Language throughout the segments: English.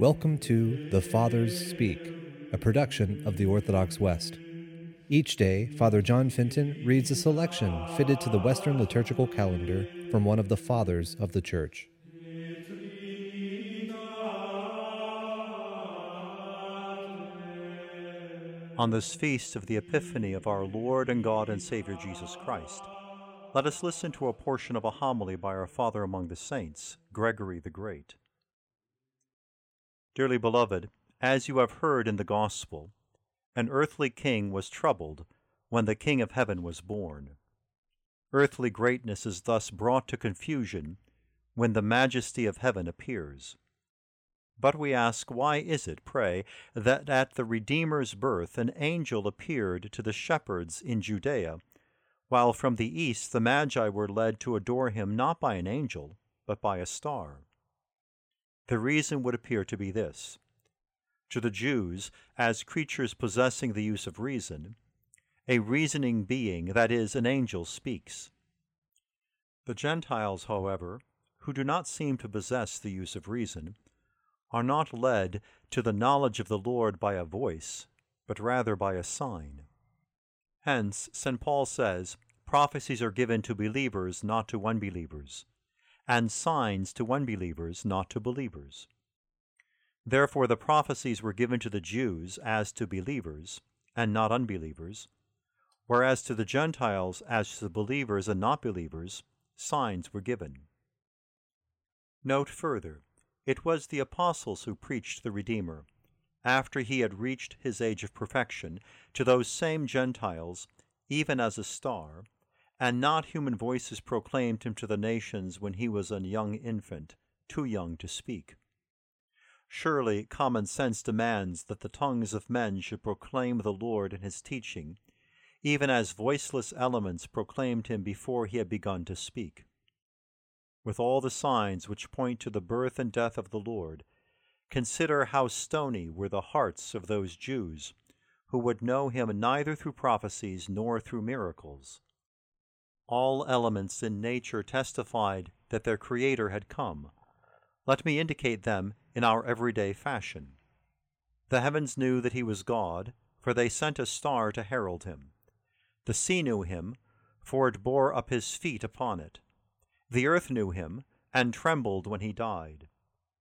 Welcome to The Fathers Speak, a production of the Orthodox West. Each day, Father John Fenton reads a selection fitted to the Western liturgical calendar from one of the Fathers of the Church. On this feast of the Epiphany of our Lord and God and Savior Jesus Christ, let us listen to a portion of a homily by our Father among the Saints, Gregory the Great. Dearly beloved, as you have heard in the Gospel, an earthly king was troubled when the King of heaven was born. Earthly greatness is thus brought to confusion when the majesty of heaven appears. But we ask, why is it, pray, that at the Redeemer's birth an angel appeared to the shepherds in Judea, while from the east the Magi were led to adore him not by an angel, but by a star? The reason would appear to be this. To the Jews, as creatures possessing the use of reason, a reasoning being, that is, an angel, speaks. The Gentiles, however, who do not seem to possess the use of reason, are not led to the knowledge of the Lord by a voice, but rather by a sign. Hence, St. Paul says, prophecies are given to believers, not to unbelievers and signs to unbelievers, not to believers. Therefore, the prophecies were given to the Jews as to believers, and not unbelievers, whereas to the Gentiles, as to believers and not believers, signs were given. Note further, it was the apostles who preached the Redeemer, after he had reached his age of perfection, to those same Gentiles, even as a star, and not human voices proclaimed him to the nations when he was a young infant, too young to speak. Surely common sense demands that the tongues of men should proclaim the Lord and his teaching, even as voiceless elements proclaimed him before he had begun to speak. With all the signs which point to the birth and death of the Lord, consider how stony were the hearts of those Jews who would know him neither through prophecies nor through miracles all elements in nature testified that their Creator had come. Let me indicate them in our everyday fashion. The heavens knew that he was God, for they sent a star to herald him. The sea knew him, for it bore up his feet upon it. The earth knew him, and trembled when he died.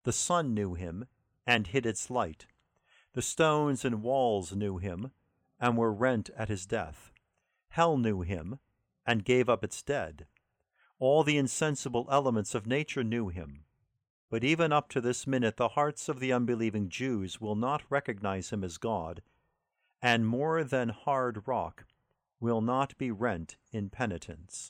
The sun knew him, and hid its light. The stones and walls knew him, and were rent at his death. Hell knew him, and gave up its dead. All the insensible elements of nature knew him. But even up to this minute, the hearts of the unbelieving Jews will not recognize him as God, and more than hard rock will not be rent in penitence.